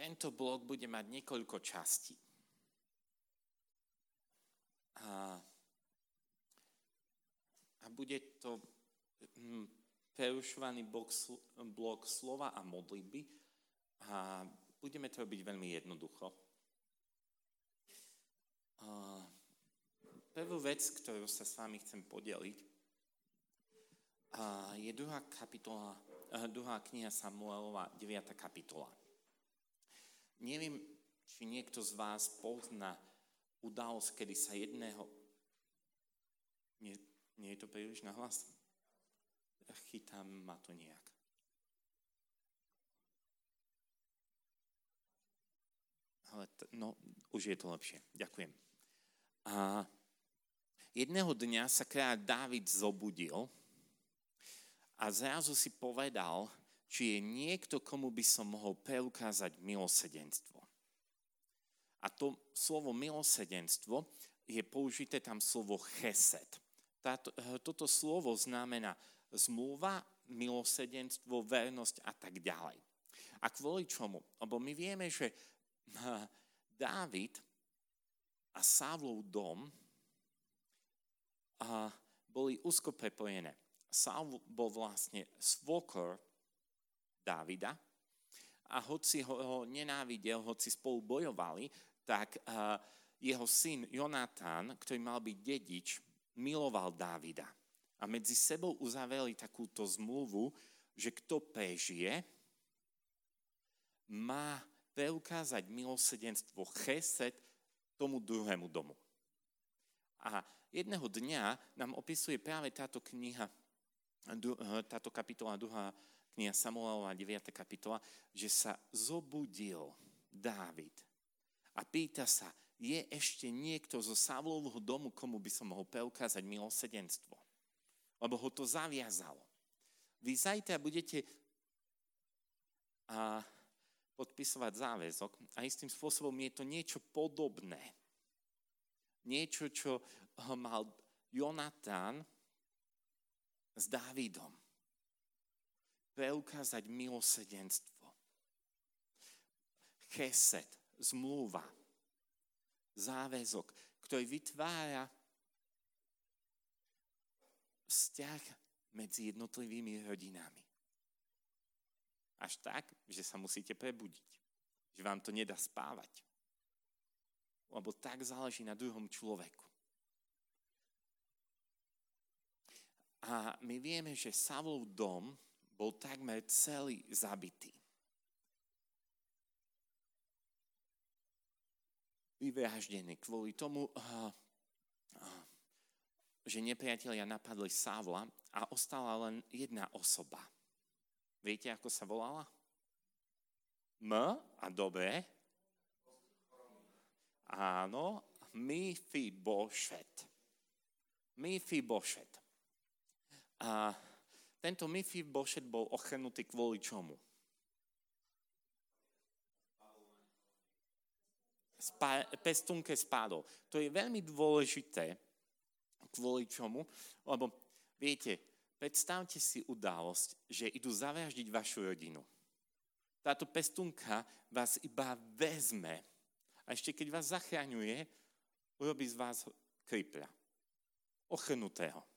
Tento blok bude mať niekoľko častí. A, a bude to hm, prerušovaný blok, blok slova a modlitby a budeme to robiť veľmi jednoducho. A, prvú vec, ktorú sa s vami chcem podeliť, a je druhá kapitola, druhá kniha Samuelova, 9. kapitola. Neviem, či niekto z vás pozná udalosť, kedy sa jedného... Nie, nie je to príliš na hlas? Chytám ma to nejak. Ale t- no, už je to lepšie. Ďakujem. A jedného dňa sa kráľ Dávid zobudil a zrazu si povedal, či je niekto, komu by som mohol preukázať milosedenstvo. A to slovo milosedenstvo je použité tam slovo chesed. Táto, eh, toto slovo znamená zmluva, milosedenstvo, vernosť a tak ďalej. A kvôli čomu? Lebo my vieme, že eh, Dávid a Sávlov dom a boli úzko prepojené. Saul bol vlastne svokor Dávida a hoci ho, nenávidel, hoci spolu bojovali, tak uh, jeho syn Jonatán, ktorý mal byť dedič, miloval Dávida. A medzi sebou uzavreli takúto zmluvu, že kto prežije, má preukázať milosedenstvo cheset tomu druhému domu. A jedného dňa nám opisuje práve táto kniha, táto kapitola 2 kniha Samuelova 9. kapitola, že sa zobudil Dávid a pýta sa, je ešte niekto zo Savlovho domu, komu by som mohol preukázať milosedenstvo? Lebo ho to zaviazalo. Vy zajtra budete a, podpisovať záväzok a istým spôsobom je to niečo podobné. Niečo, čo mal Jonatán s Dávidom preukázať milosedenstvo. Chesed, zmluva, záväzok, ktorý vytvára vzťah medzi jednotlivými rodinami. Až tak, že sa musíte prebudiť. Že vám to nedá spávať. Lebo tak záleží na druhom človeku. A my vieme, že Savlov dom bol takmer celý zabitý. Vyvraždený kvôli tomu, že nepriatelia napadli Sávla a ostala len jedna osoba. Viete, ako sa volala? M a dobre. Áno, Mephibosheth. Mephibosheth. A tento Bošet bol ochrnutý kvôli čomu? Spá, pestunke spádol. To je veľmi dôležité, kvôli čomu, lebo viete, predstavte si udalosť, že idú zavraždiť vašu rodinu. Táto pestunka vás iba vezme a ešte keď vás zachraňuje, urobí z vás kripľa, ochrnutého.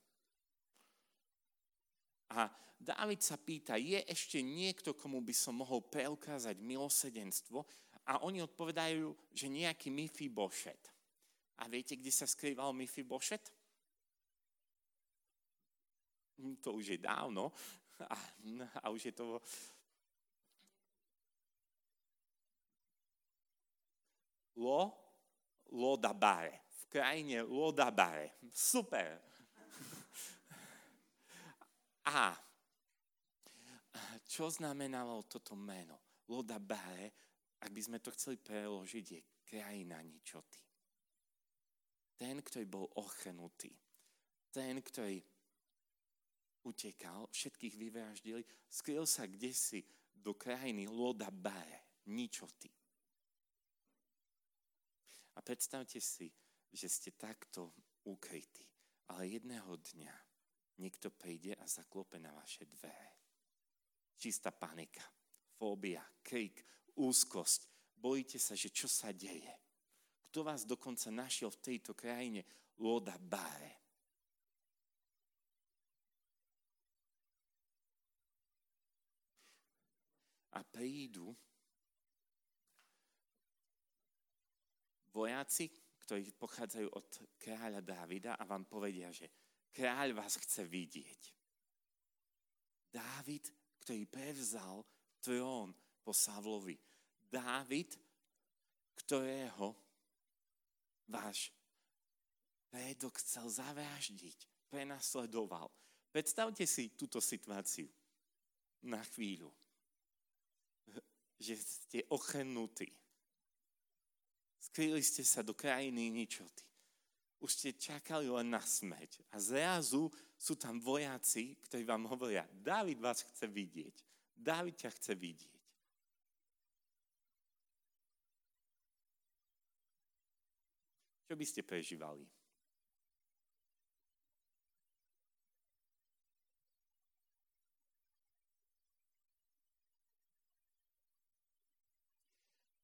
A Dávid sa pýta, je ešte niekto, komu by som mohol preukázať milosedenstvo? A oni odpovedajú, že nejaký Bošet. A viete, kde sa skrýval Bošet? Hm, to už je dávno. A, a už je to... Lo, Lodabare. V krajine Lodabare. Super. A čo znamenalo toto meno? Loda Bale, ak by sme to chceli preložiť, je krajina ničoty. Ten, ktorý bol ochrnutý. Ten, ktorý utekal, všetkých vyvraždili, skryl sa kde si do krajiny Loda Bale, ničoty. A predstavte si, že ste takto ukrytí, ale jedného dňa niekto príde a zaklope na vaše dvere. Čistá panika, fóbia, krik, úzkosť, bojíte sa, že čo sa deje. Kto vás dokonca našiel v tejto krajine Loda Bare. A prídu vojaci, ktorí pochádzajú od kráľa Dávida a vám povedia, že kráľ vás chce vidieť. Dávid, ktorý prevzal trón po Savlovi. Dávid, ktorého váš predok chcel zavraždiť, prenasledoval. Predstavte si túto situáciu na chvíľu, že ste ochrnutí. Skrýli ste sa do krajiny ničoty. Už ste čakali len na smrť. A zrazu sú tam vojaci, ktorí vám hovoria, Dávid vás chce vidieť. Dávid ťa chce vidieť. Čo by ste prežívali?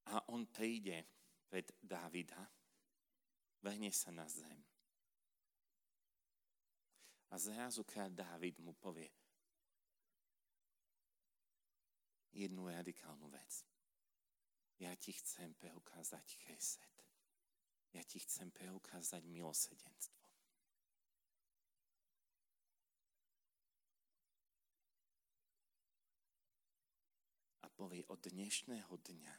A on príde pred Dávida, vehne sa na zem. A zrazu kráľ Dávid mu povie jednu radikálnu vec. Ja ti chcem preukázať cheset. Ja ti chcem preukázať milosedenstvo. A povie, od dnešného dňa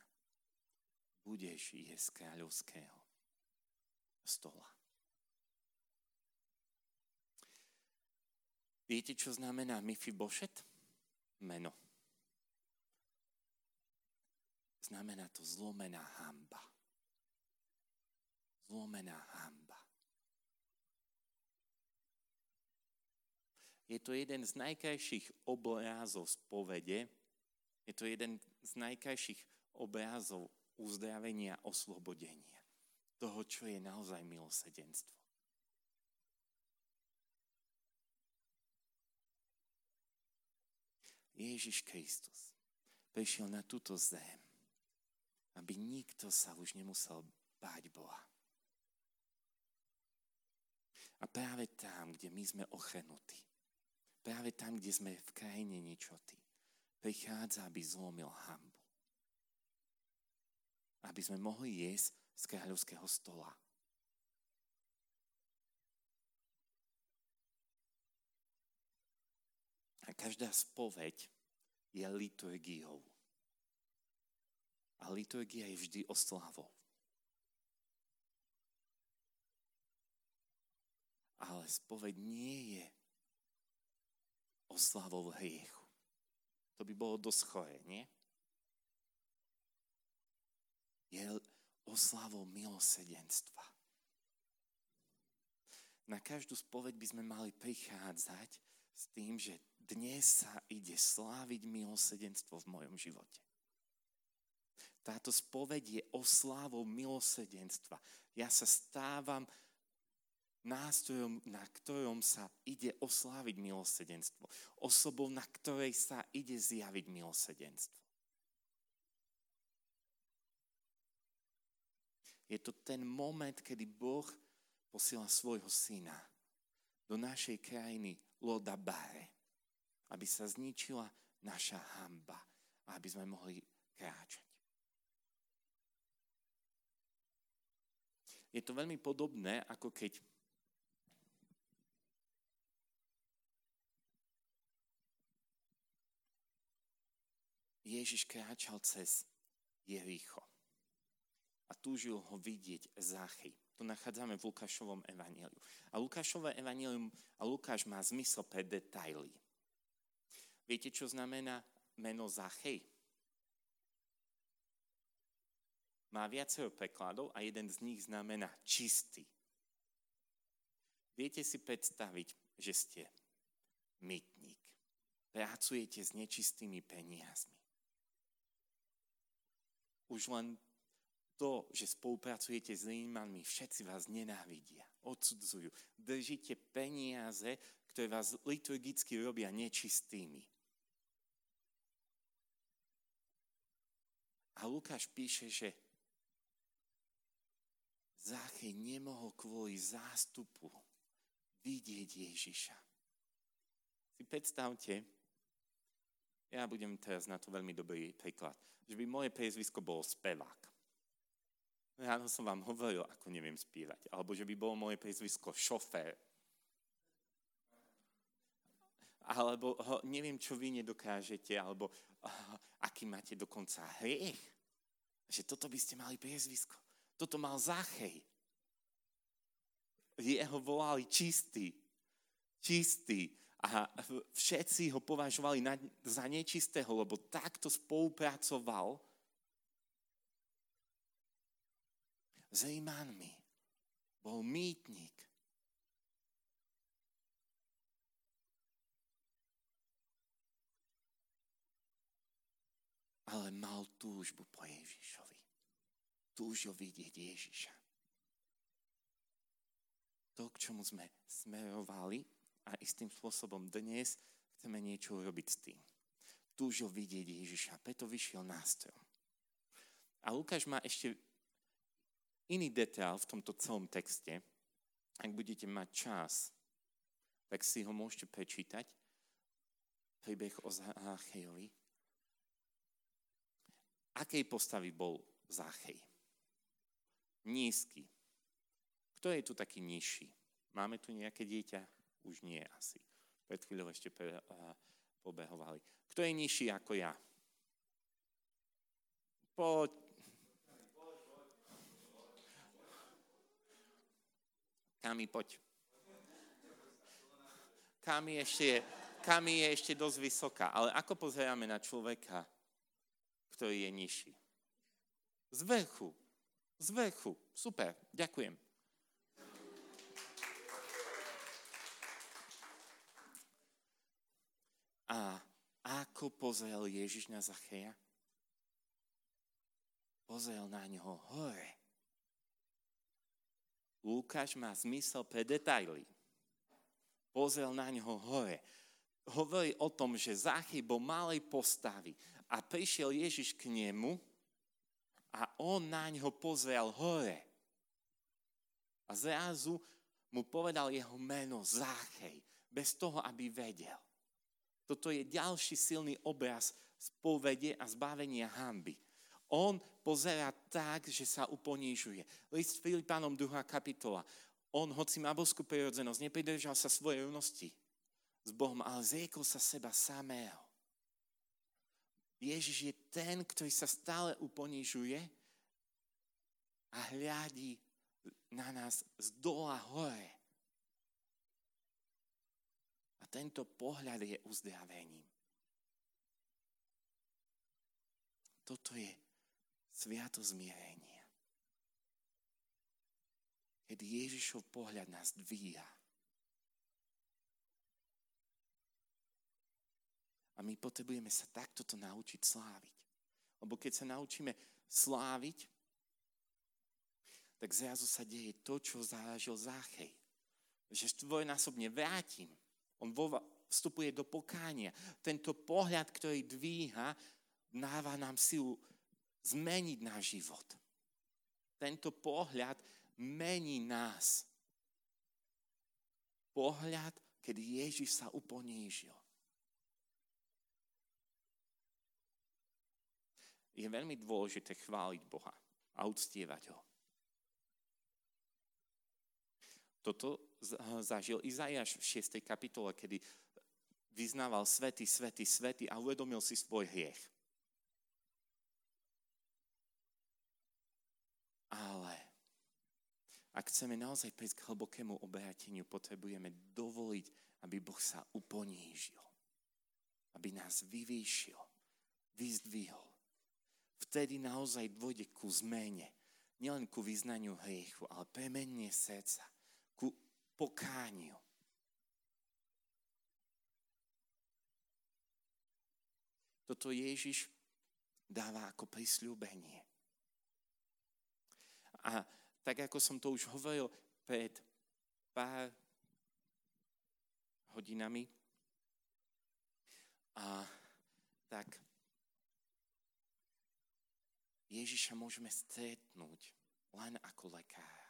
budeš jesť kráľovského stola. Viete, čo znamená Bošet? Meno. Znamená to zlomená hamba. Zlomená hamba. Je to jeden z najkrajších obrázov z povede. Je to jeden z najkrajších obrázov uzdravenia, oslobodenia. Toho, čo je naozaj milosedenstvo. Ježiš Kristus prišiel na túto zem, aby nikto sa už nemusel báť Boha. A práve tam, kde my sme ochenutí, práve tam, kde sme v krajine ničoty, prichádza, aby zlomil hambu aby sme mohli jesť z kráľovského stola. A každá spoveď je liturgiou. A liturgia je vždy oslavou. Ale spoveď nie je oslavou hriechu. To by bolo dosť chore, nie? je oslavou milosedenstva. Na každú spoveď by sme mali prichádzať s tým, že dnes sa ide sláviť milosedenstvo v mojom živote. Táto spoveď je oslávou milosedenstva. Ja sa stávam nástrojom, na ktorom sa ide osláviť milosedenstvo. Osobou, na ktorej sa ide zjaviť milosedenstvo. Je to ten moment, kedy Boh posiela svojho syna do našej krajiny Loda Bare, aby sa zničila naša hamba a aby sme mohli kráčať. Je to veľmi podobné, ako keď Ježiš kráčal cez Jericho túžil ho vidieť Zachy. To nachádzame v Lukášovom evaníliu. A Lukášové evanílium a Lukáš má zmysel pre detaily. Viete, čo znamená meno Zachej? Má viacero prekladov a jeden z nich znamená čistý. Viete si predstaviť, že ste mytník. Pracujete s nečistými peniazmi. Už len to, že spolupracujete s Rímanmi, všetci vás nenávidia, odsudzujú. Držíte peniaze, ktoré vás liturgicky robia nečistými. A Lukáš píše, že Záchej nemohol kvôli zástupu vidieť Ježiša. Si predstavte, ja budem teraz na to veľmi dobrý príklad, že by moje priezvisko bolo spevák. Ráno som vám hovoril, ako neviem spívať. Alebo že by bolo moje priezvisko šofér. Alebo ho, neviem, čo vy nedokážete, alebo uh, aký máte dokonca hriech. Že toto by ste mali priezvisko. Toto mal Zachej. Jeho volali čistý. Čistý. A všetci ho považovali za nečistého, lebo takto spolupracoval s Rímanmi. Bol mýtnik. ale mal túžbu po Ježišovi. Túžil vidieť Ježiša. To, k čomu sme smerovali a istým spôsobom dnes chceme niečo urobiť s tým. Túžil vidieť Ježiša, preto vyšiel nástroj. A Lukáš má ešte iný detail v tomto celom texte. Ak budete mať čas, tak si ho môžete prečítať. Príbeh o Záchejovi akej postavy bol Záchej? Nízky. Kto je tu taký nižší? Máme tu nejaké dieťa? Už nie asi. Pred chvíľou ešte pre, uh, pobehovali. Kto je nižší ako ja? Poď. Kami, poď. Kami ešte, Kami je ešte dosť vysoká. Ale ako pozeráme na človeka, ktorý je nižší. Z vrchu. Z vrchu. Super, ďakujem. A ako pozrel Ježiš na Zacheja? Pozrel na ňoho hore. Lukáš má zmysel pre detaily. Pozrel na ňoho hore. Hovorí o tom, že Zachy bol malej postavy a prišiel Ježiš k nemu a on na ňo pozrel hore. A zrazu mu povedal jeho meno Záchej, bez toho, aby vedel. Toto je ďalší silný obraz spovede a zbavenia hamby. On pozera tak, že sa uponížuje. List Filipanom 2. kapitola. On, hoci má boskú prirodzenosť, nepridržal sa svojej rovnosti s Bohom, ale zriekol sa seba samého. Ježiš je ten, ktorý sa stále uponižuje a hľadí na nás z dola hore. A tento pohľad je uzdravením. Toto je sviato zmierenia. Kedy Ježišov pohľad nás dvíha A my potrebujeme sa takto to naučiť sláviť. Lebo keď sa naučíme sláviť, tak zrazu sa deje to, čo zážil Záchej. Že dvojnásobne vrátim. On vstupuje do pokánia. Tento pohľad, ktorý dvíha, dáva nám silu zmeniť náš život. Tento pohľad mení nás. Pohľad, kedy Ježiš sa uponížil. je veľmi dôležité chváliť Boha a uctievať ho. Toto zažil Izajaš v 6. kapitole, kedy vyznával svety, svety, svety a uvedomil si svoj hriech. Ale ak chceme naozaj prísť k hlbokému obráteniu, potrebujeme dovoliť, aby Boh sa uponížil. Aby nás vyvýšil, vyzdvihol vtedy naozaj dôjde ku zmene. Nielen ku vyznaniu hriechu, ale premenie srdca, ku pokániu. Toto Ježiš dáva ako prisľúbenie. A tak ako som to už hovoril pred pár hodinami, a tak Ježiša môžeme stretnúť len ako lekára.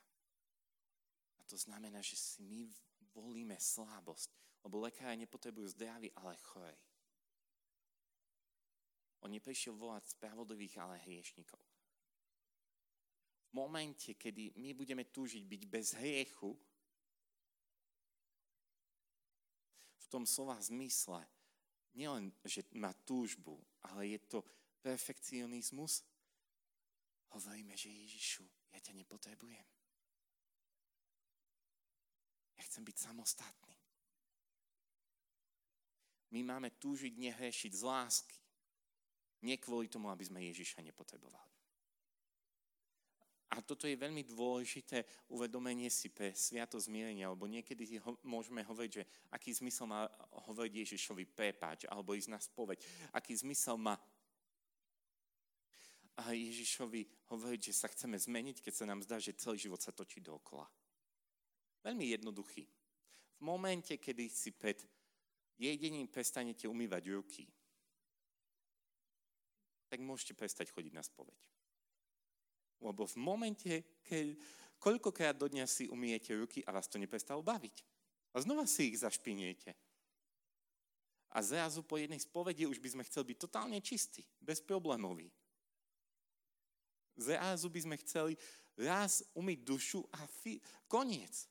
A to znamená, že si my volíme slabosť, lebo lekári nepotrebujú zdravý, ale chorej. On neprišiel volať spravodlivých, ale hriešnikov. Momente, kedy my budeme túžiť byť bez hriechu, v tom slova zmysle, nielen, že má túžbu, ale je to perfekcionizmus, hovoríme, že Ježišu, ja ťa nepotrebujem. Ja chcem byť samostatný. My máme túžiť nehrešiť z lásky. Nie kvôli tomu, aby sme Ježiša nepotrebovali. A toto je veľmi dôležité uvedomenie si pre sviato zmierenia, alebo niekedy ho, môžeme hovoriť, že aký zmysel má hovoriť Ježišovi prepáč, alebo ísť na spoveď. Aký zmysel má a Ježišovi hovoriť, že sa chceme zmeniť, keď sa nám zdá, že celý život sa točí dookola. Veľmi jednoduchý. V momente, kedy si pred jedením prestanete umývať ruky, tak môžete prestať chodiť na spoveď. Lebo v momente, keď koľkokrát do dňa si umiete ruky a vás to neprestalo baviť. A znova si ich zašpiniete. A zrazu po jednej spovedi už by sme chceli byť totálne čistí, bezproblémový. Zrazu by sme chceli raz umyť dušu a fi- koniec.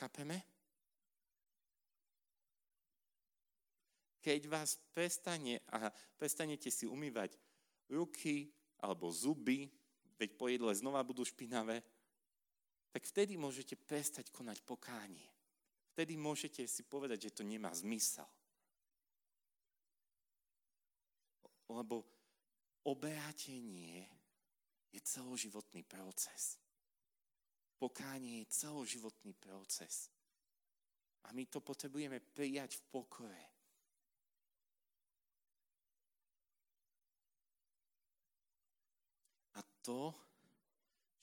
Chápeme? Keď vás prestane a prestanete si umývať ruky alebo zuby, veď po jedle znova budú špinavé, tak vtedy môžete prestať konať pokánie. Vtedy môžete si povedať, že to nemá zmysel. Lebo obrátenie je celoživotný proces. Pokánie je celoživotný proces. A my to potrebujeme prijať v pokoje. To,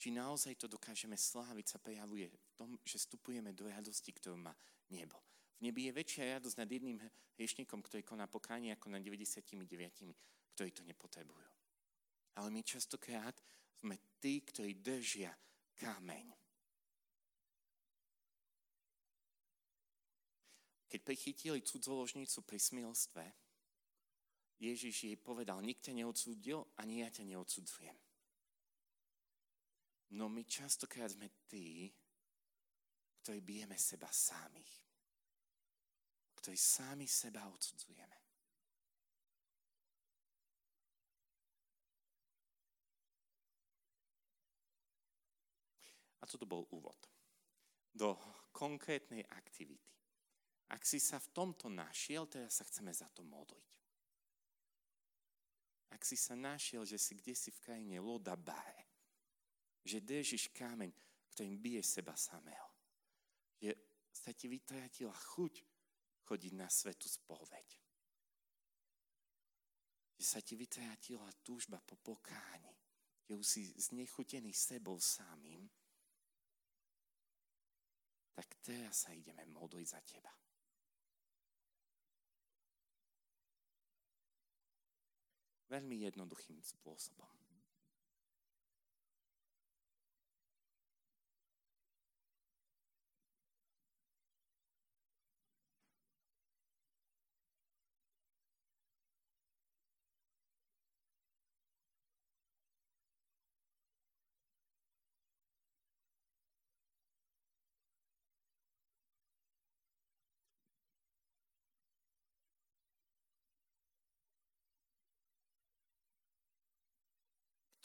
či naozaj to dokážeme sláviť, sa prejavuje v tom, že vstupujeme do radosti, ktorú má nebo. V nebi je väčšia radosť nad jedným hriešnikom, ktorý koná pokánie, ako nad 99, ktorí to nepotrebujú. Ale my častokrát sme tí, ktorí držia kameň. Keď prichytili cudzoložnicu pri smilstve, Ježiš jej povedal, nik ťa neodsúdil, ani ja ťa neodsudzujem. No my častokrát sme tí, ktorí bijeme seba samých. Ktorí sami seba odsudzujeme. A toto bol úvod do konkrétnej aktivity. Ak si sa v tomto našiel, teraz sa chceme za to modliť. Ak si sa našiel, že si kde si v krajine Lodabae, že držíš kameň, ktorým bije seba samého. Že sa ti vytratila chuť chodiť na svetu spoveď. Že sa ti vytratila túžba po pokáni, že už si znechutený sebou samým, tak teraz sa ideme modliť za teba. Veľmi jednoduchým spôsobom.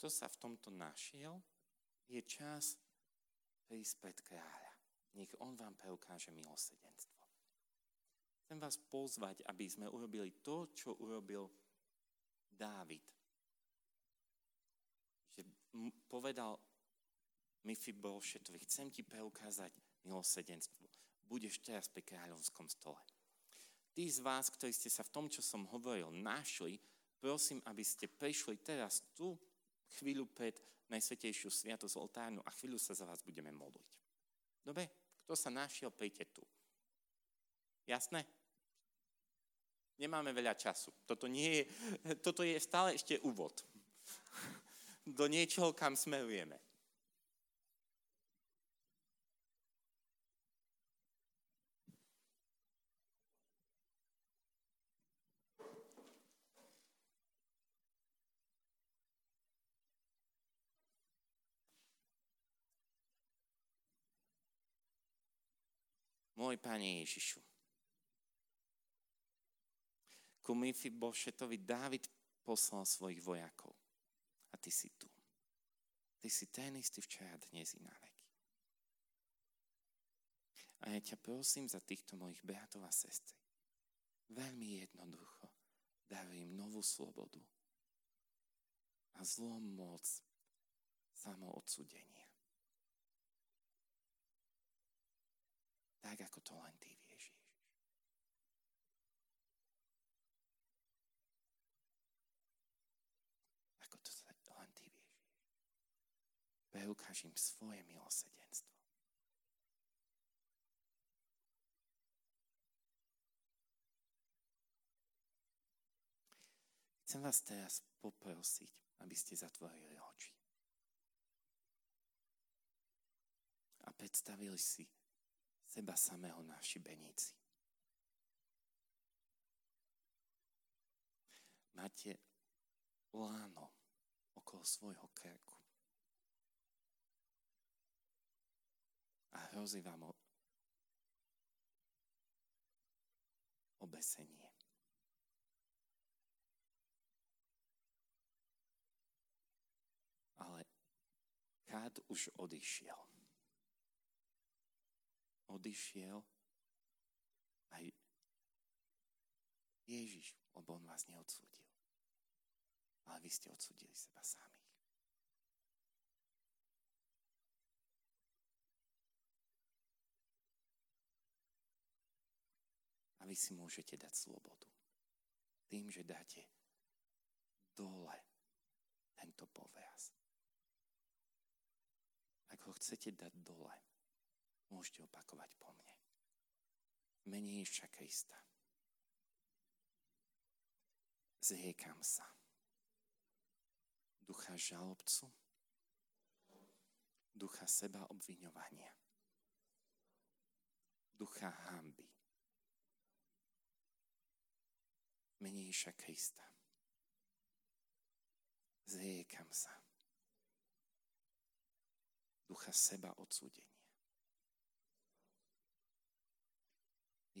Kto sa v tomto našiel, je čas prísť pred kráľa. Nech on vám preukáže milosrdenstvo. Chcem vás pozvať, aby sme urobili to, čo urobil Dávid. Že povedal Mephiboshetovi, chcem ti preukázať milosrdenstvo. Budeš teraz pri kráľovskom stole. Tí z vás, ktorí ste sa v tom, čo som hovoril, našli, prosím, aby ste prišli teraz tu chvíľu pred Najsvetejšiu sviatosť oltárnu a chvíľu sa za vás budeme modliť. Dobre? Kto sa našiel, príďte tu. Jasné? Nemáme veľa času. Toto, nie je, toto je stále ešte úvod do niečoho, kam smerujeme. Môj Pane Ježišu, ku Bošetovi Dávid poslal svojich vojakov. A ty si tu. Ty si ten istý včera, dnes i na veky. A ja ťa prosím za týchto mojich bratov a sestry. Veľmi jednoducho daruj im novú slobodu a zlom moc samoodsudenia. Tak, ako to len ty vieš. Ako to len ty vieš. Preukáž svoje milosedenstvo. Chcem vás teraz poprosiť, aby ste zatvorili oči. A predstavili si seba samého na šibeníci. Máte láno okolo svojho krku. A hrozí vám obesenie. Ale kád už odišiel odišiel aj Ježiš, lebo on vás neodsúdil. Ale vy ste odsúdili seba samých. A vy si môžete dať slobodu. Tým, že dáte dole tento povraz. Ak ho chcete dať dole, môžete opakovať po mne. Menej Krista. Zriekam sa ducha žalobcu, ducha seba obviňovania, ducha hamby. Menej Krista. Zriekam sa ducha seba odsúdenia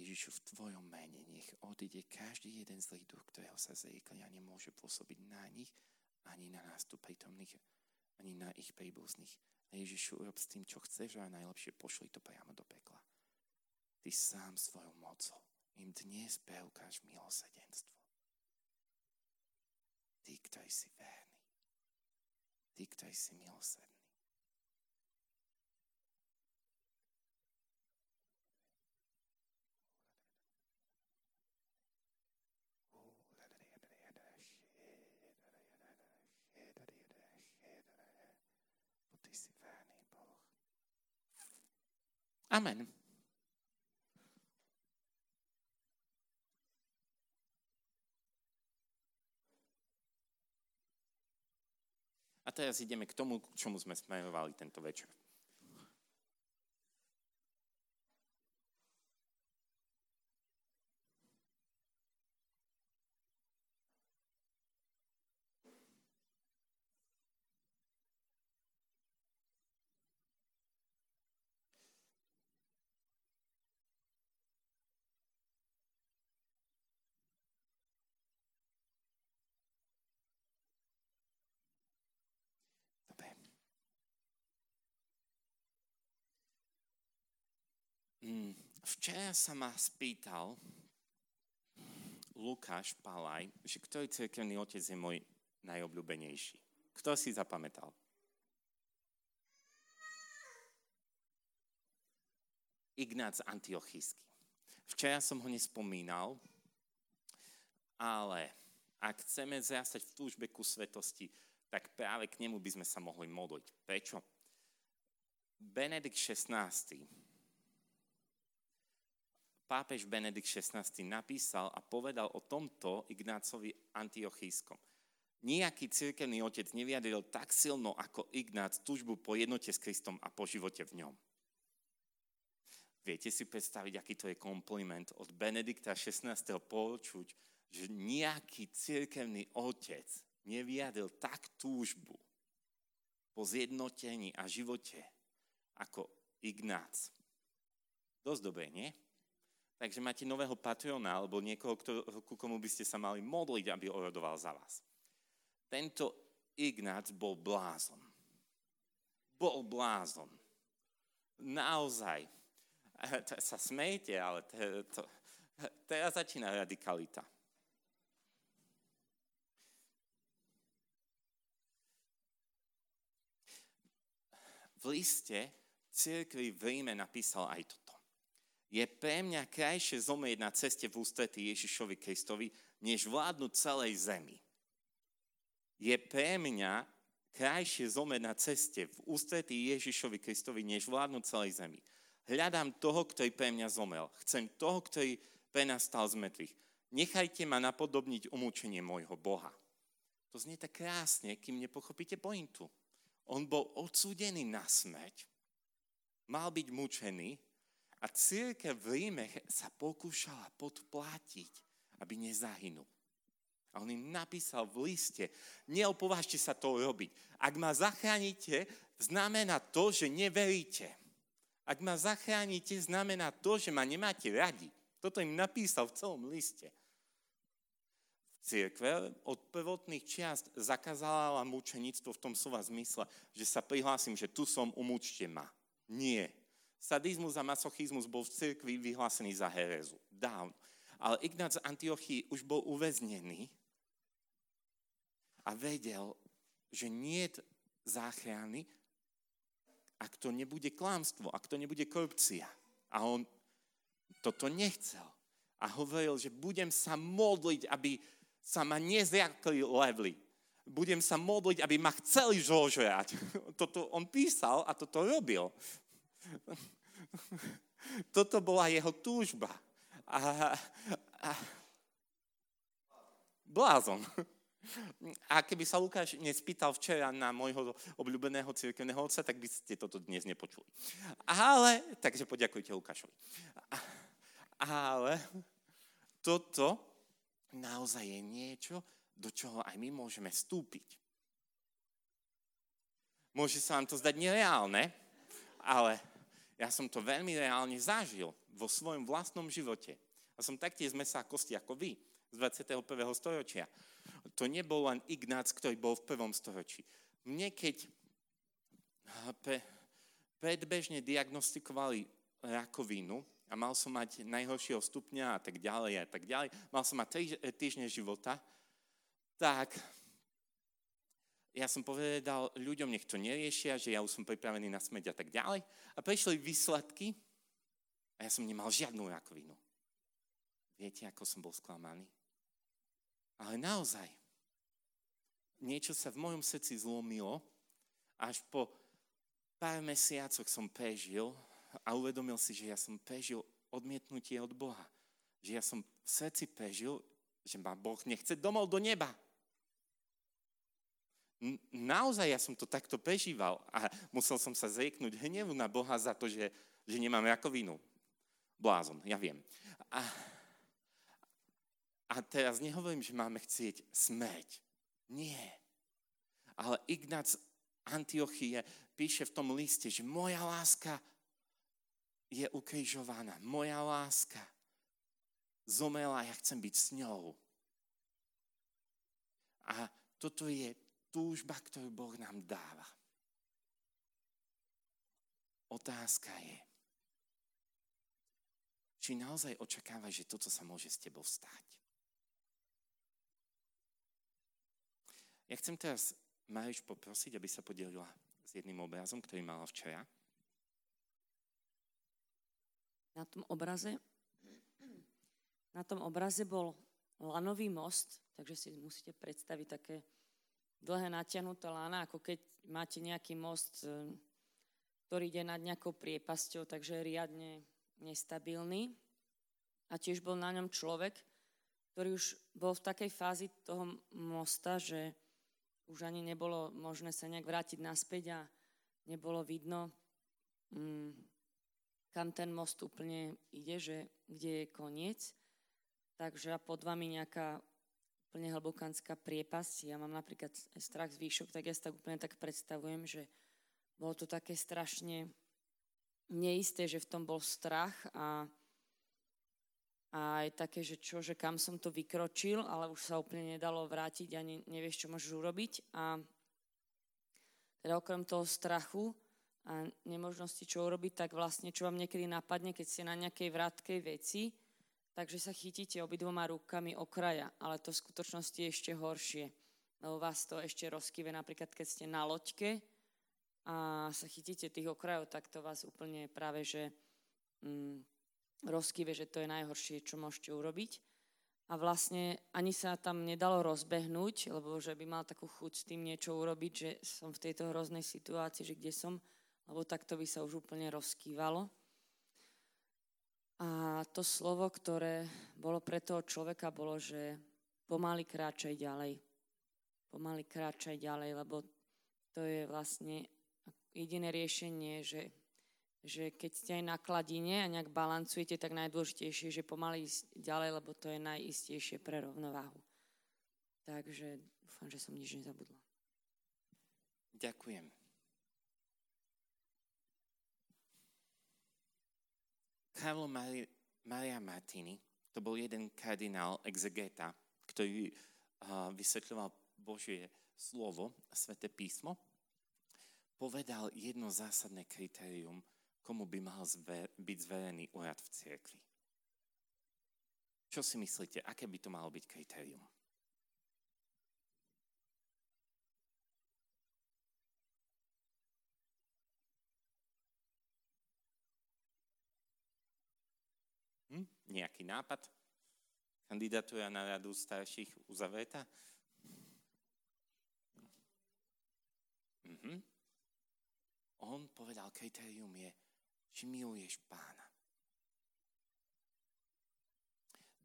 Ježišu, v Tvojom mene nech odíde každý jeden zlý duch, ktorého sa zriekli a nemôže pôsobiť na nich, ani na nás tu prítomných, ani na ich príbuzných. A Ježišu, urob s tým, čo chceš a najlepšie pošli to priamo do pekla. Ty sám svojou mocou im dnes preukáž milosedenstvo. Ty, ktorý si verný. Ty, ktorý si milosrdný. Amen. A teraz ideme k tomu, k čomu sme smerovali tento večer. Mm, včera sa ma spýtal Lukáš Palaj, že ktorý cirkevný otec je môj najobľúbenejší. Kto si zapamätal? Ignác Antiochísky. Včera som ho nespomínal, ale ak chceme zrastať v túžbe ku svetosti, tak práve k nemu by sme sa mohli modliť. Prečo? Benedikt XVI pápež Benedikt XVI napísal a povedal o tomto Ignácovi Antiochískom. Nijaký cirkevný otec nevyjadril tak silno ako Ignác túžbu po jednote s Kristom a po živote v ňom. Viete si predstaviť, aký to je kompliment od Benedikta XVI. počuť, že nejaký cirkevný otec nevyjadril tak túžbu po zjednotení a živote ako Ignác. Dosť dobre, nie? Takže máte nového patrona alebo niekoho, ku komu by ste sa mali modliť, aby orodoval za vás. Tento Ignác bol blázon. Bol blázon. Naozaj. Sa smejte, ale to, to, teraz začína radikalita. V liste církvy v Ríme napísal aj toto. Je pre mňa krajšie zomrieť na ceste v ústretí Ježišovi Kristovi, než vládnuť celej zemi je pre mňa krajšie zomrieť na ceste v ústretí Ježišovi Kristovi, než vládnuť celej zemi. Hľadám toho, ktorý pre mňa zomrel. Chcem toho, ktorý pre nás stal z mŕtvych. Nechajte ma napodobniť umúčenie môjho Boha. To znie tak krásne, kým nepochopíte pointu. On bol odsúdený na smrť, mal byť mučený a církev v Ríme sa pokúšala podplatiť, aby nezahynul. A on im napísal v liste, neopovážte sa to robiť. Ak ma zachránite, znamená to, že neveríte. Ak ma zachránite, znamená to, že ma nemáte radi. Toto im napísal v celom liste. Církve od prvotných čiast zakázala mučenictvo v tom slova zmysle, že sa prihlásim, že tu som, umúčte ma. Nie. Sadizmus a masochizmus bol v cirkvi vyhlásený za herezu. Dávno. Ale Ignác Antiochii už bol uväznený a vedel, že nie je záchrany, ak to nebude klámstvo, ak to nebude korupcia. A on toto nechcel. A hovoril, že budem sa modliť, aby sa ma nezjakli levly. Budem sa modliť, aby ma chceli žožrať. Toto on písal a toto robil. Toto bola jeho túžba. A, a, blázon. A keby sa Lukáš nespýtal včera na môjho obľúbeného cirkevného otca, tak by ste toto dnes nepočuli. Ale, takže poďakujte Lukášovi. Ale toto naozaj je niečo, do čoho aj my môžeme vstúpiť. Môže sa vám to zdať nereálne, ale ja som to veľmi reálne zažil vo svojom vlastnom živote. A som taktiež z mesa a kosti ako vy z 21. storočia. To nebol len Ignác, ktorý bol v prvom storočí. Mne keď pe, predbežne diagnostikovali rakovinu a mal som mať najhoršieho stupňa a tak ďalej a tak ďalej, mal som mať 3 týždne života, tak ja som povedal ľuďom, nech to neriešia, že ja už som pripravený na smrť a tak ďalej. A prišli výsledky a ja som nemal žiadnu rakovinu. Viete, ako som bol sklamaný? Ale naozaj, niečo sa v mojom srdci zlomilo, až po pár mesiacoch som prežil a uvedomil si, že ja som prežil odmietnutie od Boha. Že ja som v srdci prežil, že ma Boh nechce domov do neba. Naozaj ja som to takto prežíval a musel som sa zrieknúť hnevu na Boha za to, že, že nemám rakovinu. Blázon, ja viem. A, a teraz nehovorím, že máme chcieť smeť. Nie. Ale Ignác Antiochie píše v tom liste, že moja láska je ukrižovaná. Moja láska zomela, ja chcem byť s ňou. A toto je túžba, ktorú Boh nám dáva. Otázka je, či naozaj očakávaš, že toto sa môže s tebou stať. Ja chcem teraz Mariš poprosiť, aby sa podelila s jedným obrazom, ktorý mala včera. Na tom obraze, na tom obraze bol lanový most, takže si musíte predstaviť také dlhé natiahnuté lana, ako keď máte nejaký most, e, ktorý ide nad nejakou priepasťou, takže je riadne nestabilný. a tiež bol na ňom človek, ktorý už bol v takej fázi toho mosta, že už ani nebolo možné sa nejak vrátiť naspäť a nebolo vidno, mm, kam ten most úplne ide, že kde je koniec. Takže pod vami nejaká úplne hlbokanská priepasť. Ja mám napríklad strach z výšok, tak ja si tak úplne tak predstavujem, že bolo to také strašne neisté, že v tom bol strach a a aj také, že čo, že kam som to vykročil, ale už sa úplne nedalo vrátiť, ani nevieš, čo môžeš urobiť. A teda okrem toho strachu a nemožnosti, čo urobiť, tak vlastne, čo vám niekedy napadne, keď ste na nejakej vrátkej veci, takže sa chytíte obidvoma rukami okraja, ale to v skutočnosti je ešte horšie, lebo vás to ešte rozkyve, napríklad keď ste na loďke a sa chytíte tých okrajov, tak to vás úplne práve, že mm, rozkyve, že to je najhoršie, čo môžete urobiť. A vlastne ani sa tam nedalo rozbehnúť, lebo že by mal takú chuť s tým niečo urobiť, že som v tejto hroznej situácii, že kde som, lebo takto by sa už úplne rozkývalo. A to slovo, ktoré bolo pre toho človeka, bolo, že pomaly kráčaj ďalej. Pomaly kráčaj ďalej, lebo to je vlastne jediné riešenie, že že keď ste aj na kladine a nejak balancujete, tak najdôležitejšie je, že pomaly ísť ďalej, lebo to je najistejšie pre rovnováhu. Takže dúfam, že som nič nezabudla. Ďakujem. Carlo Maria Martini, to bol jeden kardinál exegeta, ktorý uh, vysvetľoval Božie slovo, Sveté písmo, povedal jedno zásadné kritérium, komu by mal zver, byť zverený úrad v cirkvi. Čo si myslíte, aké by to malo byť kritérium? Nejaký nápad? Kandidatúra na radu starších uzavretá? Mhm. On povedal, kritérium je či miluješ pána.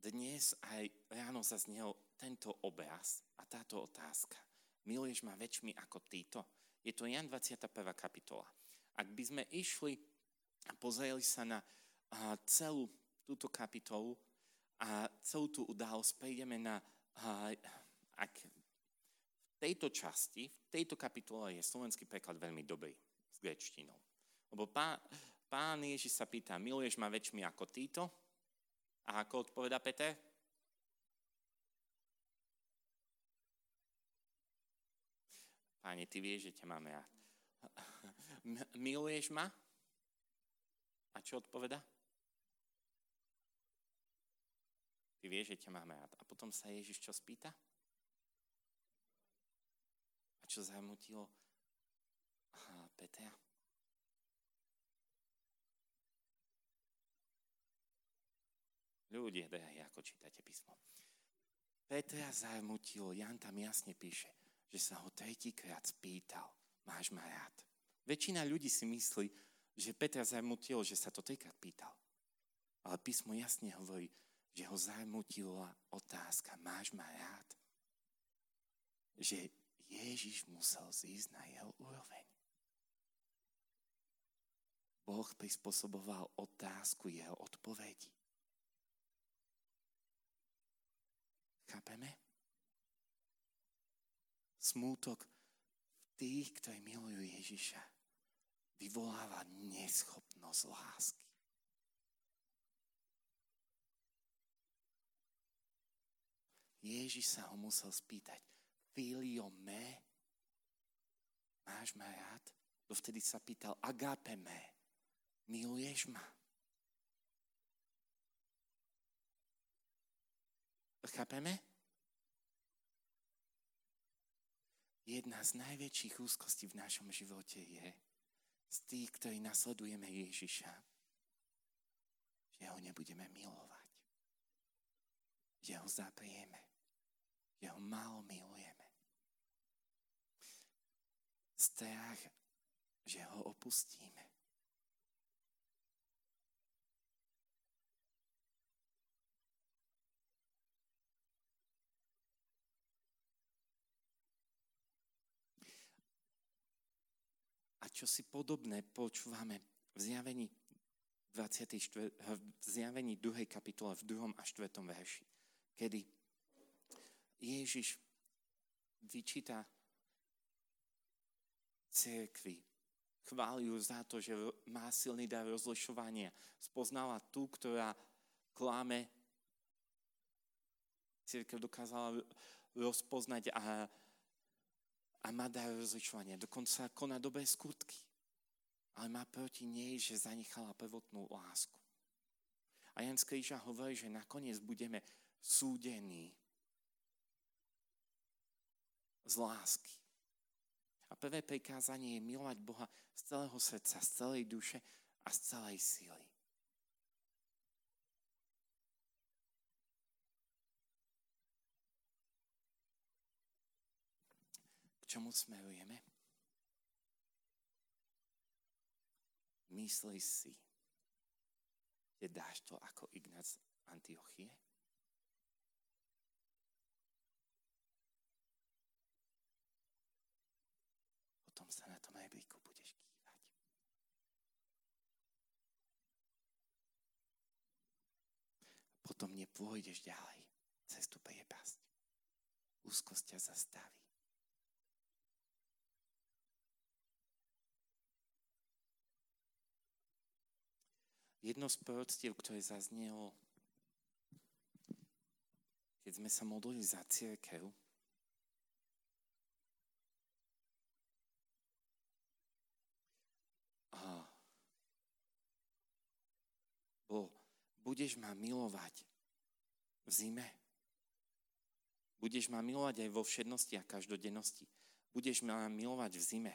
Dnes aj ráno zaznel tento obraz a táto otázka. Miluješ ma väčšmi ako títo? Je to Jan 21. kapitola. Ak by sme išli a pozreli sa na celú túto kapitolu a celú tú udalosť, prejdeme na, ak v tejto časti, v tejto kapitole je slovenský preklad veľmi dobrý s grečtinou. Lebo pán, Pán Ježiš sa pýta, miluješ ma väčšmi ako títo? A ako odpoveda Peter? Páne, ty vieš, že ťa máme rád. Miluješ ma? A čo odpoveda? Ty vieš, že ťa máme rád. A potom sa Ježiš čo spýta? A čo zamutilo Petra? Ľudia, drahí, ako čítate písmo. Petra zarmutilo, Jan tam jasne píše, že sa ho tretíkrát spýtal, máš ma rád. Väčšina ľudí si myslí, že Petra zarmutilo, že sa to trikrát pýtal. Ale písmo jasne hovorí, že ho zarmutila otázka, máš ma rád. Že Ježiš musel zísť na jeho úroveň. Boh prispôsoboval otázku jeho odpovedi. Chápeme? Smútok tých, ktorí milujú Ježiša, vyvoláva neschopnosť lásky. Ježiš sa ho musel spýtať, filio me, máš ma rád? Dovtedy sa pýtal, agape me, miluješ ma? Chápeme? Jedna z najväčších úzkostí v našom živote je z tých, ktorí nasledujeme Ježiša, že ho nebudeme milovať, že ho zaprieme, že ho málo milujeme. Strach, že ho opustíme. A čo si podobné počúvame v zjavení 24, v zjavení 2. kapitole v 2. a 4. verši, kedy Ježiš vyčíta cirkvi, chváli ju za to, že má silný dar rozlišovania, spoznala tú, ktorá kláme. Církev dokázala rozpoznať a, a má dar rozlišovania. Dokonca koná dobré skutky. Ale má proti nej, že zanechala prvotnú lásku. A Jan z hovorí, že nakoniec budeme súdení z lásky. A prvé prikázanie je milovať Boha z celého srdca, z celej duše a z celej síly. čomu smerujeme? Myslí si, že dáš to ako Ignác Antiochie? Potom sa na tom rebríku budeš kývať. Potom nepôjdeš ďalej. Cestu priepasť. Úzkosť ťa zastaví. Jedno z proroctiev, ktoré zaznelo, keď sme sa modlili za církev, a bol, budeš ma milovať v zime. Budeš ma milovať aj vo všednosti a každodennosti. Budeš ma milovať v zime.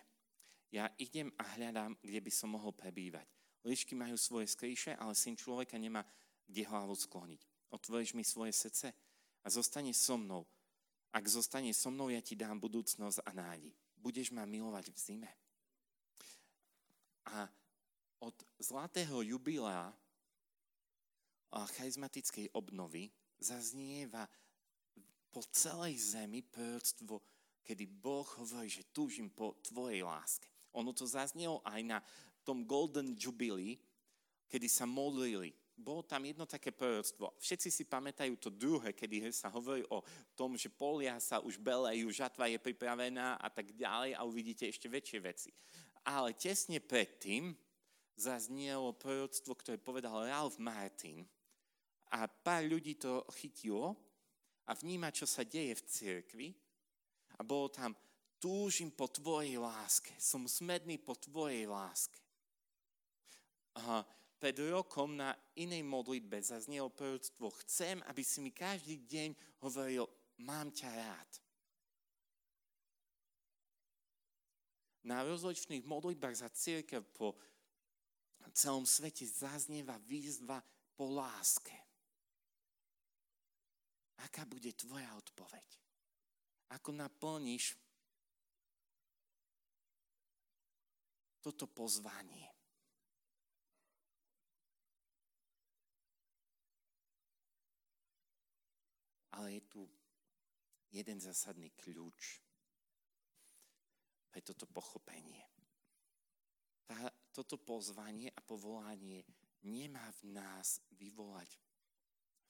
Ja idem a hľadám, kde by som mohol prebývať. Lišky majú svoje skrýše, ale syn človeka nemá kde hlavu skloniť. Otvoríš mi svoje srdce a zostane so mnou. Ak zostane so mnou, ja ti dám budúcnosť a nádej. Budeš ma milovať v zime. A od zlatého jubilea charizmatickej obnovy zaznieva po celej zemi proroctvo, kedy Boh hovorí, že túžim po tvojej láske. Ono to zaznelo aj na tom Golden Jubilee, kedy sa modlili. Bolo tam jedno také proroctvo. Všetci si pamätajú to druhé, kedy sa hovorí o tom, že polia sa už belejú, žatva je pripravená a tak ďalej a uvidíte ešte väčšie veci. Ale tesne predtým zaznielo proroctvo, ktoré povedal Ralph Martin a pár ľudí to chytilo a vníma, čo sa deje v cirkvi a bolo tam túžim po tvojej láske, som smedný po tvojej láske. A pred rokom na inej modlitbe zaznelo proroctvo, chcem, aby si mi každý deň hovoril, mám ťa rád. Na rozličných modlitbách za církev po celom svete zaznieva výzva po láske. Aká bude tvoja odpoveď? Ako naplníš toto pozvanie? Ale je tu jeden zásadný kľúč pre toto pochopenie. Tá, toto pozvanie a povolanie nemá v nás vyvolať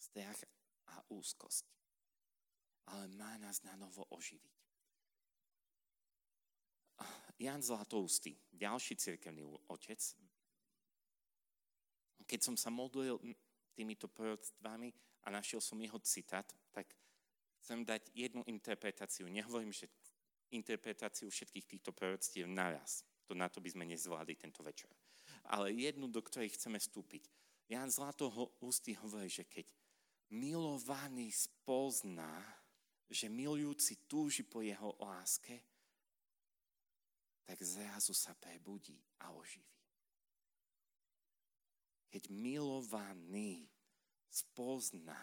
strach a úzkosť, ale má nás na novo oživiť. Jan Zlatoustý, ďalší cirkevný otec, keď som sa modlil týmito proroctvami a našiel som jeho citát, tak chcem dať jednu interpretáciu. Nehovorím, že interpretáciu všetkých týchto proroctiev naraz. To na to by sme nezvládli tento večer. Ale jednu, do ktorej chceme vstúpiť. Jan Zlatoho ústy hovorí, že keď milovaný spozná, že milujúci túži po jeho láske, tak zrazu sa prebudí a oživí keď milovaný spozná,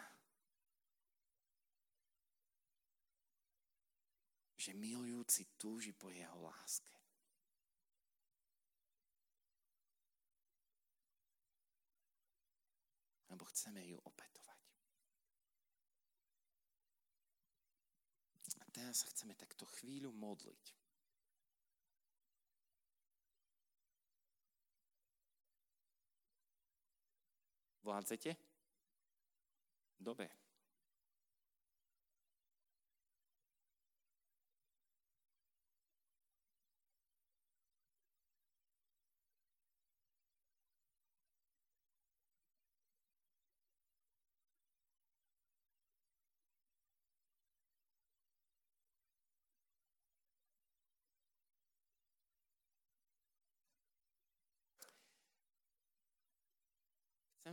že milujúci túži po jeho láske. Lebo chceme ju teraz sa chceme takto chvíľu modliť. Vládzete? Dobre.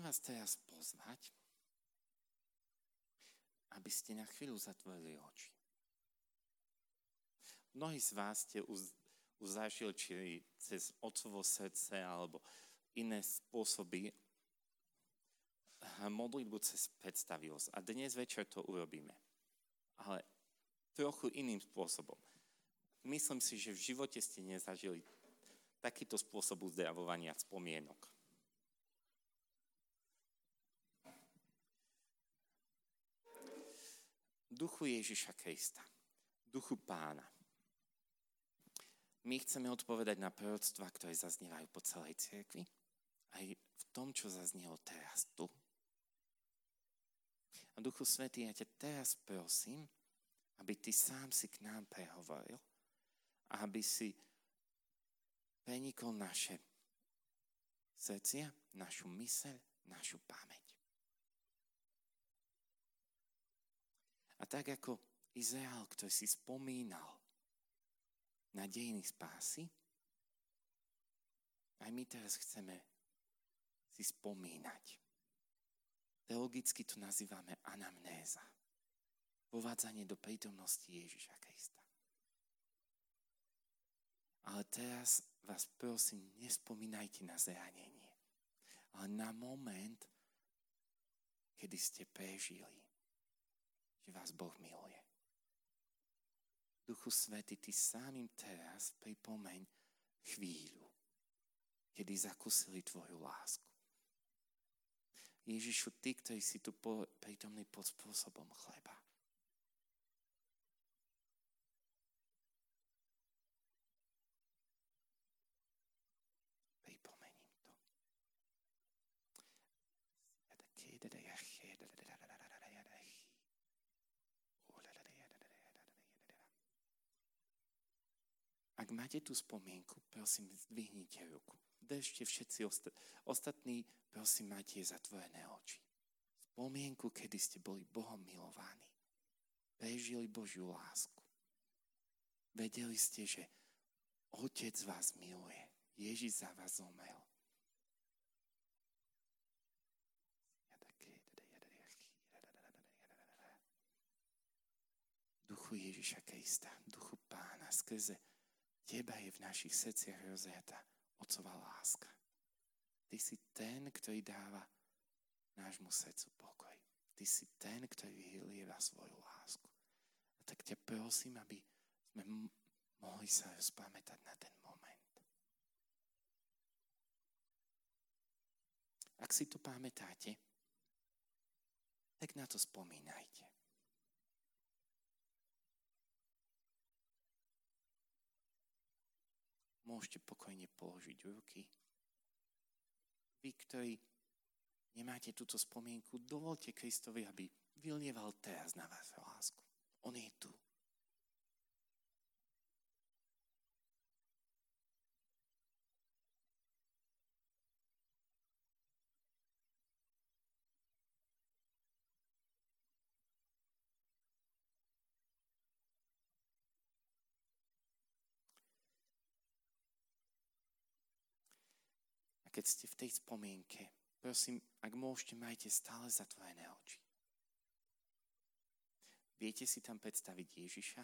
Vás teraz pozvať, aby ste na chvíľu zatvorili oči. Mnohí z vás ste zažili, či cez otcovo srdce alebo iné spôsoby modlitbu cez predstavivosť. A dnes večer to urobíme. Ale trochu iným spôsobom. Myslím si, že v živote ste nezažili takýto spôsob uzdravovania spomienok. Duchu Ježiša Krista, duchu pána. My chceme odpovedať na proroctva, ktoré zaznievajú po celej cirkvi, aj v tom, čo zaznelo teraz tu. A Duchu Svetý, ja ťa teraz prosím, aby ty sám si k nám prehovoril a aby si prenikol naše srdcia, našu myseľ, našu pamäť. A tak ako Izrael, ktorý si spomínal na dejiny spásy, aj my teraz chceme si spomínať. Teologicky to nazývame anamnéza. Povádzanie do prítomnosti Ježiša Krista. Ale teraz vás prosím, nespomínajte na zranenie, ale na moment, kedy ste prežili že vás Boh miluje. Duchu Svety, Ty sám im teraz pripomeň chvíľu, kedy zakusili Tvoju lásku. Ježišu, Ty, ktorý si tu prítomný pod spôsobom chleba. Máte tú spomienku, prosím, zdvihnite ruku. Držte všetci osta- ostatní, prosím, máte zatvorené oči. Spomienku, kedy ste boli Bohom milovaní. Prežili Božiu lásku. Vedeli ste, že Otec vás miluje. Ježiš za vás zomrel. Duchu Ježiša Krista, duchu Pána, skrze Teba je v našich srdciach rozjata Otcová láska. Ty si ten, ktorý dáva nášmu srdcu pokoj. Ty si ten, ktorý vylieva svoju lásku. A tak ťa prosím, aby sme mohli sa rozpamätať na ten moment. Ak si to pamätáte, tak na to spomínajte. Môžete pokojne položiť ruky. Vy, ktorí nemáte túto spomienku, dovolte Kristovi, aby vylieval teraz na vás lásku. On je tu. Keď ste v tej spomienke, prosím, ak môžete, majte stále zatvorené oči. Viete si tam predstaviť Ježiša?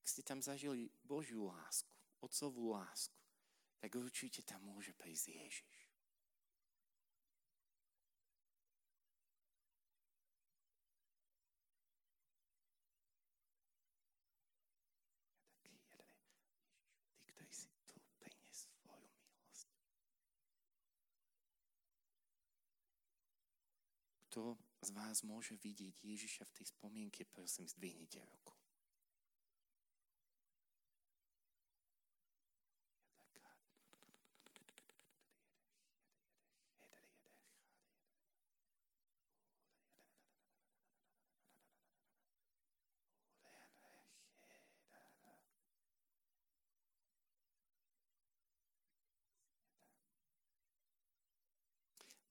Ak ste tam zažili Božiu lásku, Otcovú lásku, tak určite tam môže prísť Ježiš. Kto z vás môže vidieť Ježiša v tej spomienke, prosím, zdvihnite ruku.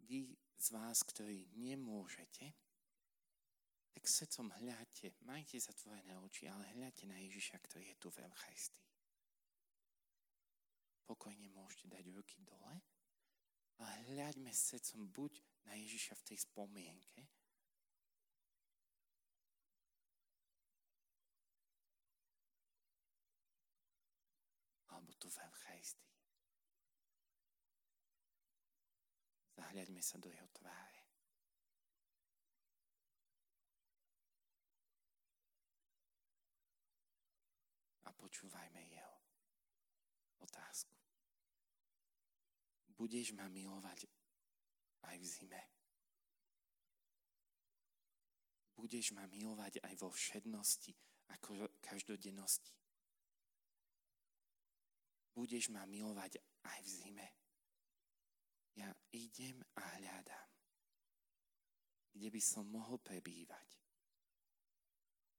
vy z vás, ktorí nemôžete, tak srdcom hľadte, majte zatvorené oči, ale hľadte na Ježiša, ktorý je tu v Eucharistii. Pokojne môžete dať ruky dole a hľaďme srdcom buď na Ježiša v tej spomienke, alebo tu v Eucharistii. Zahľaďme sa do jeho tváre. A počúvajme jeho otázku. Budeš ma milovať aj v zime? Budeš ma milovať aj vo všednosti a každodennosti? Budeš ma milovať aj v zime? Ja idem a hľadám, kde by som mohol prebývať.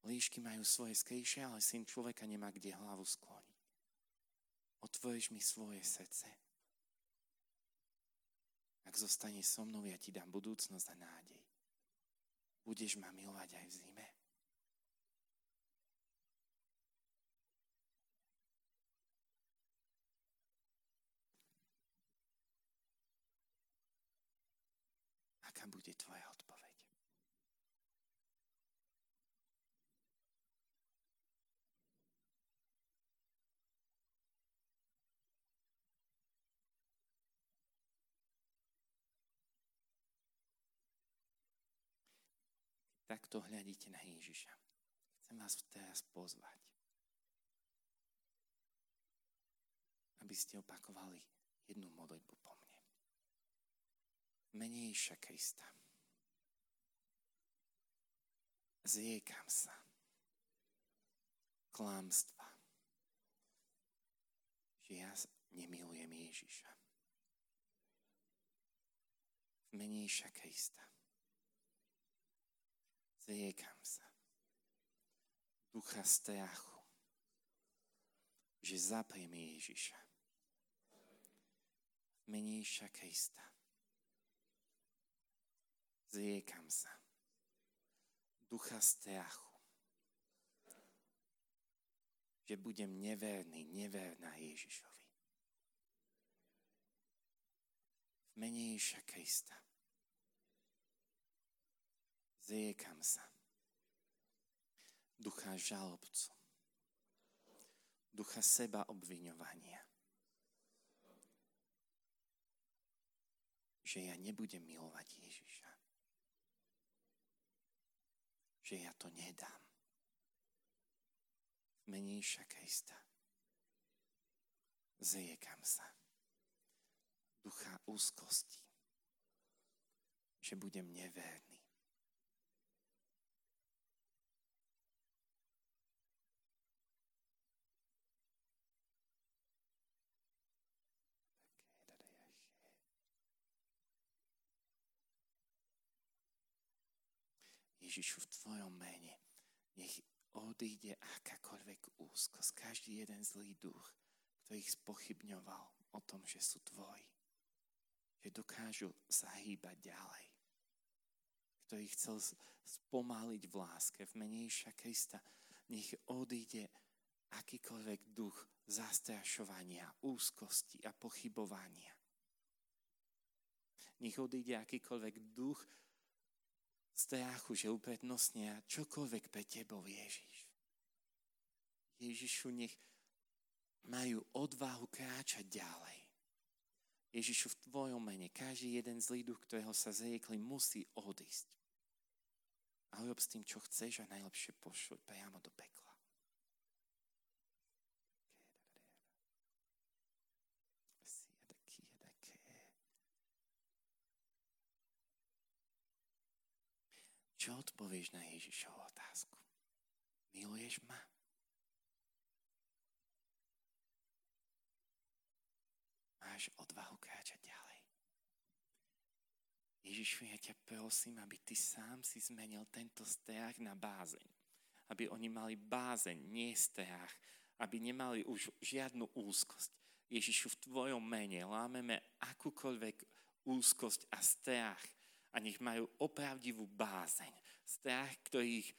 Líšky majú svoje skrýše, ale syn človeka nemá kde hlavu skloniť. Otvoríš mi svoje srdce. Ak zostaneš so mnou, ja ti dám budúcnosť a nádej. Budeš ma milovať aj v zime. aká bude tvoja odpoveď. Takto hľadíte na Ježiša. Chcem vás teraz pozvať, aby ste opakovali jednu modlitbu po mne menejšia Krista. Zriekam sa klámstva, že ja nemilujem Ježiša. Menejšia Krista. Zriekam sa. Ducha strachu, že zapriem Ježiša. Menejšia Krista. Zriekam sa. Ducha strachu, že budem neverný, neverná Ježišovi. V mene Ježiša Krista zriekam sa. Ducha žalobcu, ducha seba obviňovania, že ja nebudem milovať Ježiša. Že ja to nedám. V meníša Krista. Zriekam sa. Ducha úzkosti, že budem neverný. Ježišu, v Tvojom mene, nech odíde akákoľvek úzkosť, každý jeden zlý duch, ktorý ich spochybňoval o tom, že sú Tvoji, že dokážu sa hýbať ďalej, ktorý chcel spomaliť v láske, v menejšia Krista, nech odíde akýkoľvek duch zastrašovania, úzkosti a pochybovania. Nech odíde akýkoľvek duch strachu, že uprednostnia čokoľvek pre tebou Ježiš. Ježišu, nech majú odvahu kráčať ďalej. Ježišu, v Tvojom mene každý jeden z lídu, ktorého sa zriekli, musí odísť. A urob s tým, čo chceš a najlepšie pošuť priamo do pekla. Čo odpovieš na Ježišovu otázku? Miluješ ma? Máš odvahu kráčať ďalej. Ježišu, ja ťa prosím, aby ty sám si zmenil tento strach na bázeň. Aby oni mali bázeň, nie strach. Aby nemali už žiadnu úzkosť. Ježišu, v Tvojom mene lámeme akúkoľvek úzkosť a strach a nech majú opravdivú bázeň. Strach, ktorý ich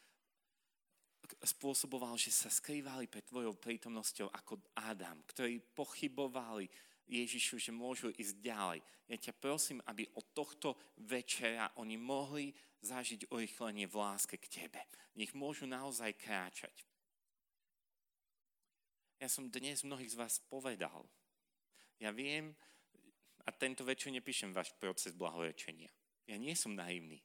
spôsoboval, že sa skrývali pred tvojou prítomnosťou ako Adam, ktorí pochybovali Ježišu, že môžu ísť ďalej. Ja ťa prosím, aby od tohto večera oni mohli zažiť urychlenie v láske k tebe. Nech môžu naozaj kráčať. Ja som dnes mnohých z vás povedal. Ja viem, a tento večer nepíšem váš proces blahorečenia. Ja nie som naivný,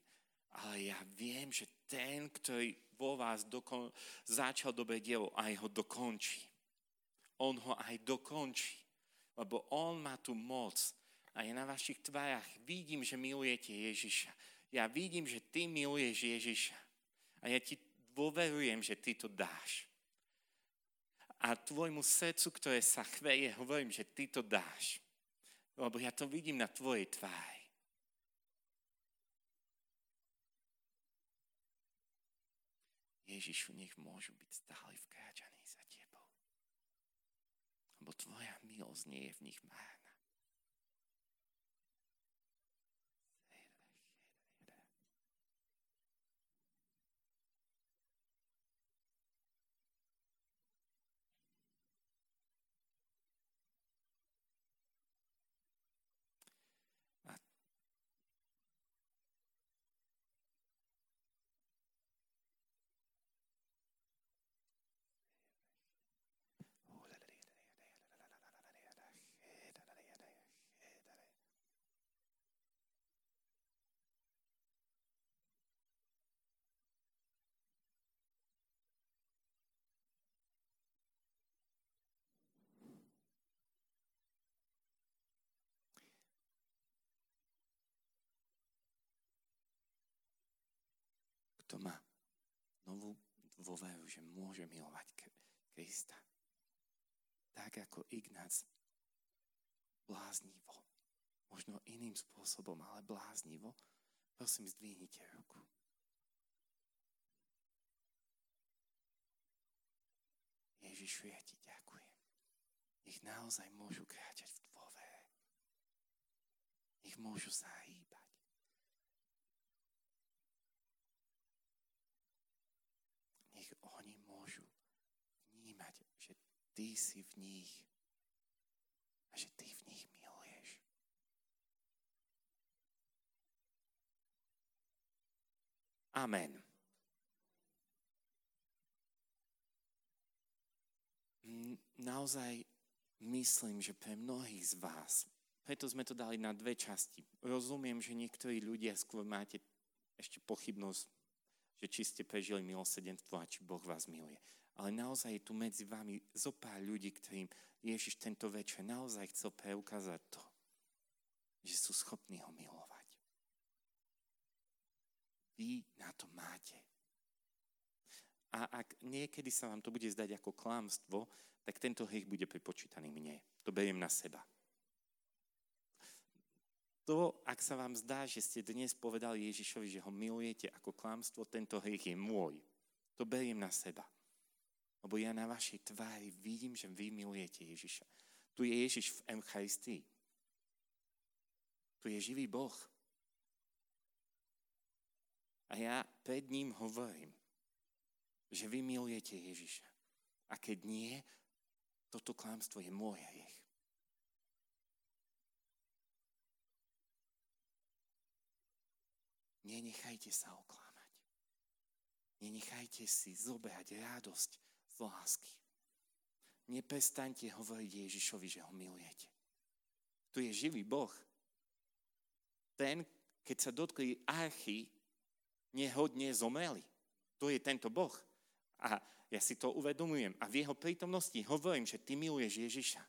ale ja viem, že ten, ktorý vo vás dokon- začal dobré dielo, aj ho dokončí. On ho aj dokončí lebo On má tú moc. A ja na vašich tvárach vidím, že milujete Ježiša. Ja vidím, že ty miluješ Ježiša. A ja ti dôverujem, že ty to dáš. A tvojmu srdcu, ktoré sa chveje, hovorím, že ty to dáš. Lebo ja to vidím na tvojej tvári. Ježišu, nech môžu byť stále vkráčaní za tebou. Lebo tvoja milosť nie je v nich márna. Kto má novú dôveru, že môže milovať Krista. Tak ako Ignác bláznivo, možno iným spôsobom, ale bláznivo, prosím, zdvihnite ruku. Ježišu, ja ti ďakujem. Nech naozaj môžu kráčať v dôvere. Nech môžu sa hýbať. Ty si v nich a že ty v nich miluješ. Amen. Naozaj myslím, že pre mnohých z vás, preto sme to dali na dve časti. Rozumiem, že niektorí ľudia skôr máte ešte pochybnosť, že či ste prežili milosedenstvo a či Boh vás miluje ale naozaj je tu medzi vami zo pár ľudí, ktorým Ježiš tento večer naozaj chcel preukázať to, že sú schopní ho milovať. Vy na to máte. A ak niekedy sa vám to bude zdať ako klamstvo, tak tento hriech bude pripočítaný mne. To beriem na seba. To, ak sa vám zdá, že ste dnes povedali Ježišovi, že ho milujete ako klamstvo, tento hriech je môj. To beriem na seba. Lebo ja na vašej tvári vidím, že vy milujete Ježiša. Tu je Ježiš v Eucharistii. Tu je živý Boh. A ja pred ním hovorím, že vy milujete Ježiša. A keď nie, toto klámstvo je môj hriech. Nenechajte sa oklamať. Nenechajte si zobrať radosť lásky. Neprestaňte hovoriť Ježišovi, že ho milujete. Tu je živý Boh. Ten, keď sa dotkli archy, nehodne zomreli. To je tento Boh. A ja si to uvedomujem. A v jeho prítomnosti hovorím, že ty miluješ Ježiša.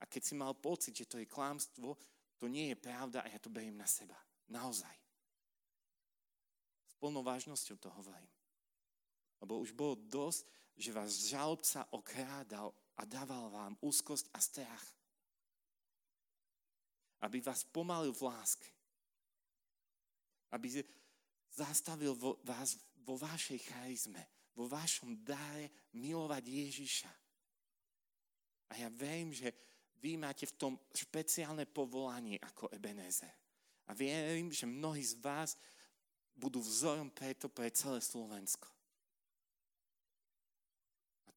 A keď si mal pocit, že to je klámstvo, to nie je pravda a ja to beriem na seba. Naozaj. S plnou vážnosťou to hovorím. Lebo už bolo dosť, že vás žalobca okrádal a dával vám úzkosť a strach. Aby vás pomalil v láske. Aby zastavil vo, vás vo vašej charizme, vo vašom dáre milovať Ježiša. A ja verím, že vy máte v tom špeciálne povolanie ako Ebenezer. A viem, že mnohí z vás budú vzorom preto pre celé Slovensko.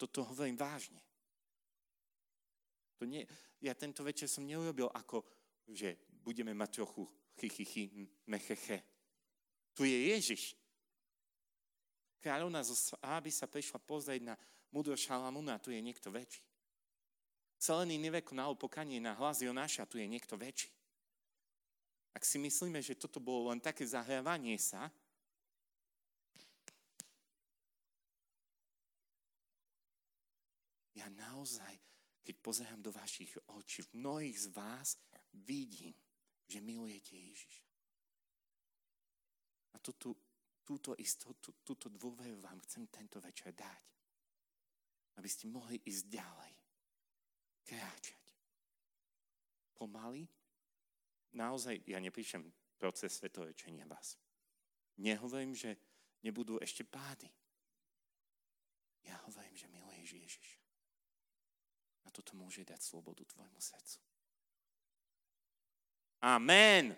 A toto hovorím vážne. To nie, ja tento večer som neurobil ako, že budeme mať trochu chichychy, mecheche. Tu je Ježiš. Kráľovna zo Áby sa prišla pozrieť na mudro Šalamúna, tu je niekto väčší. Celený Niveko na opokanie na hlas Jonáša, tu je niekto väčší. Ak si myslíme, že toto bolo len také zahrávanie sa, ja naozaj, keď pozerám do vašich očí, v mnohých z vás vidím, že milujete Ježiša. A túto, túto istotu, túto dôveru vám chcem tento večer dať. Aby ste mohli ísť ďalej. Kráčať. Pomaly. Naozaj, ja nepíšem proces svetovečenia vás. Nehovorím, že nebudú ešte pády. Ja hovorím, že miluješ Ježiša. Toto môže dať slobodu tvojmu srdcu. Amen.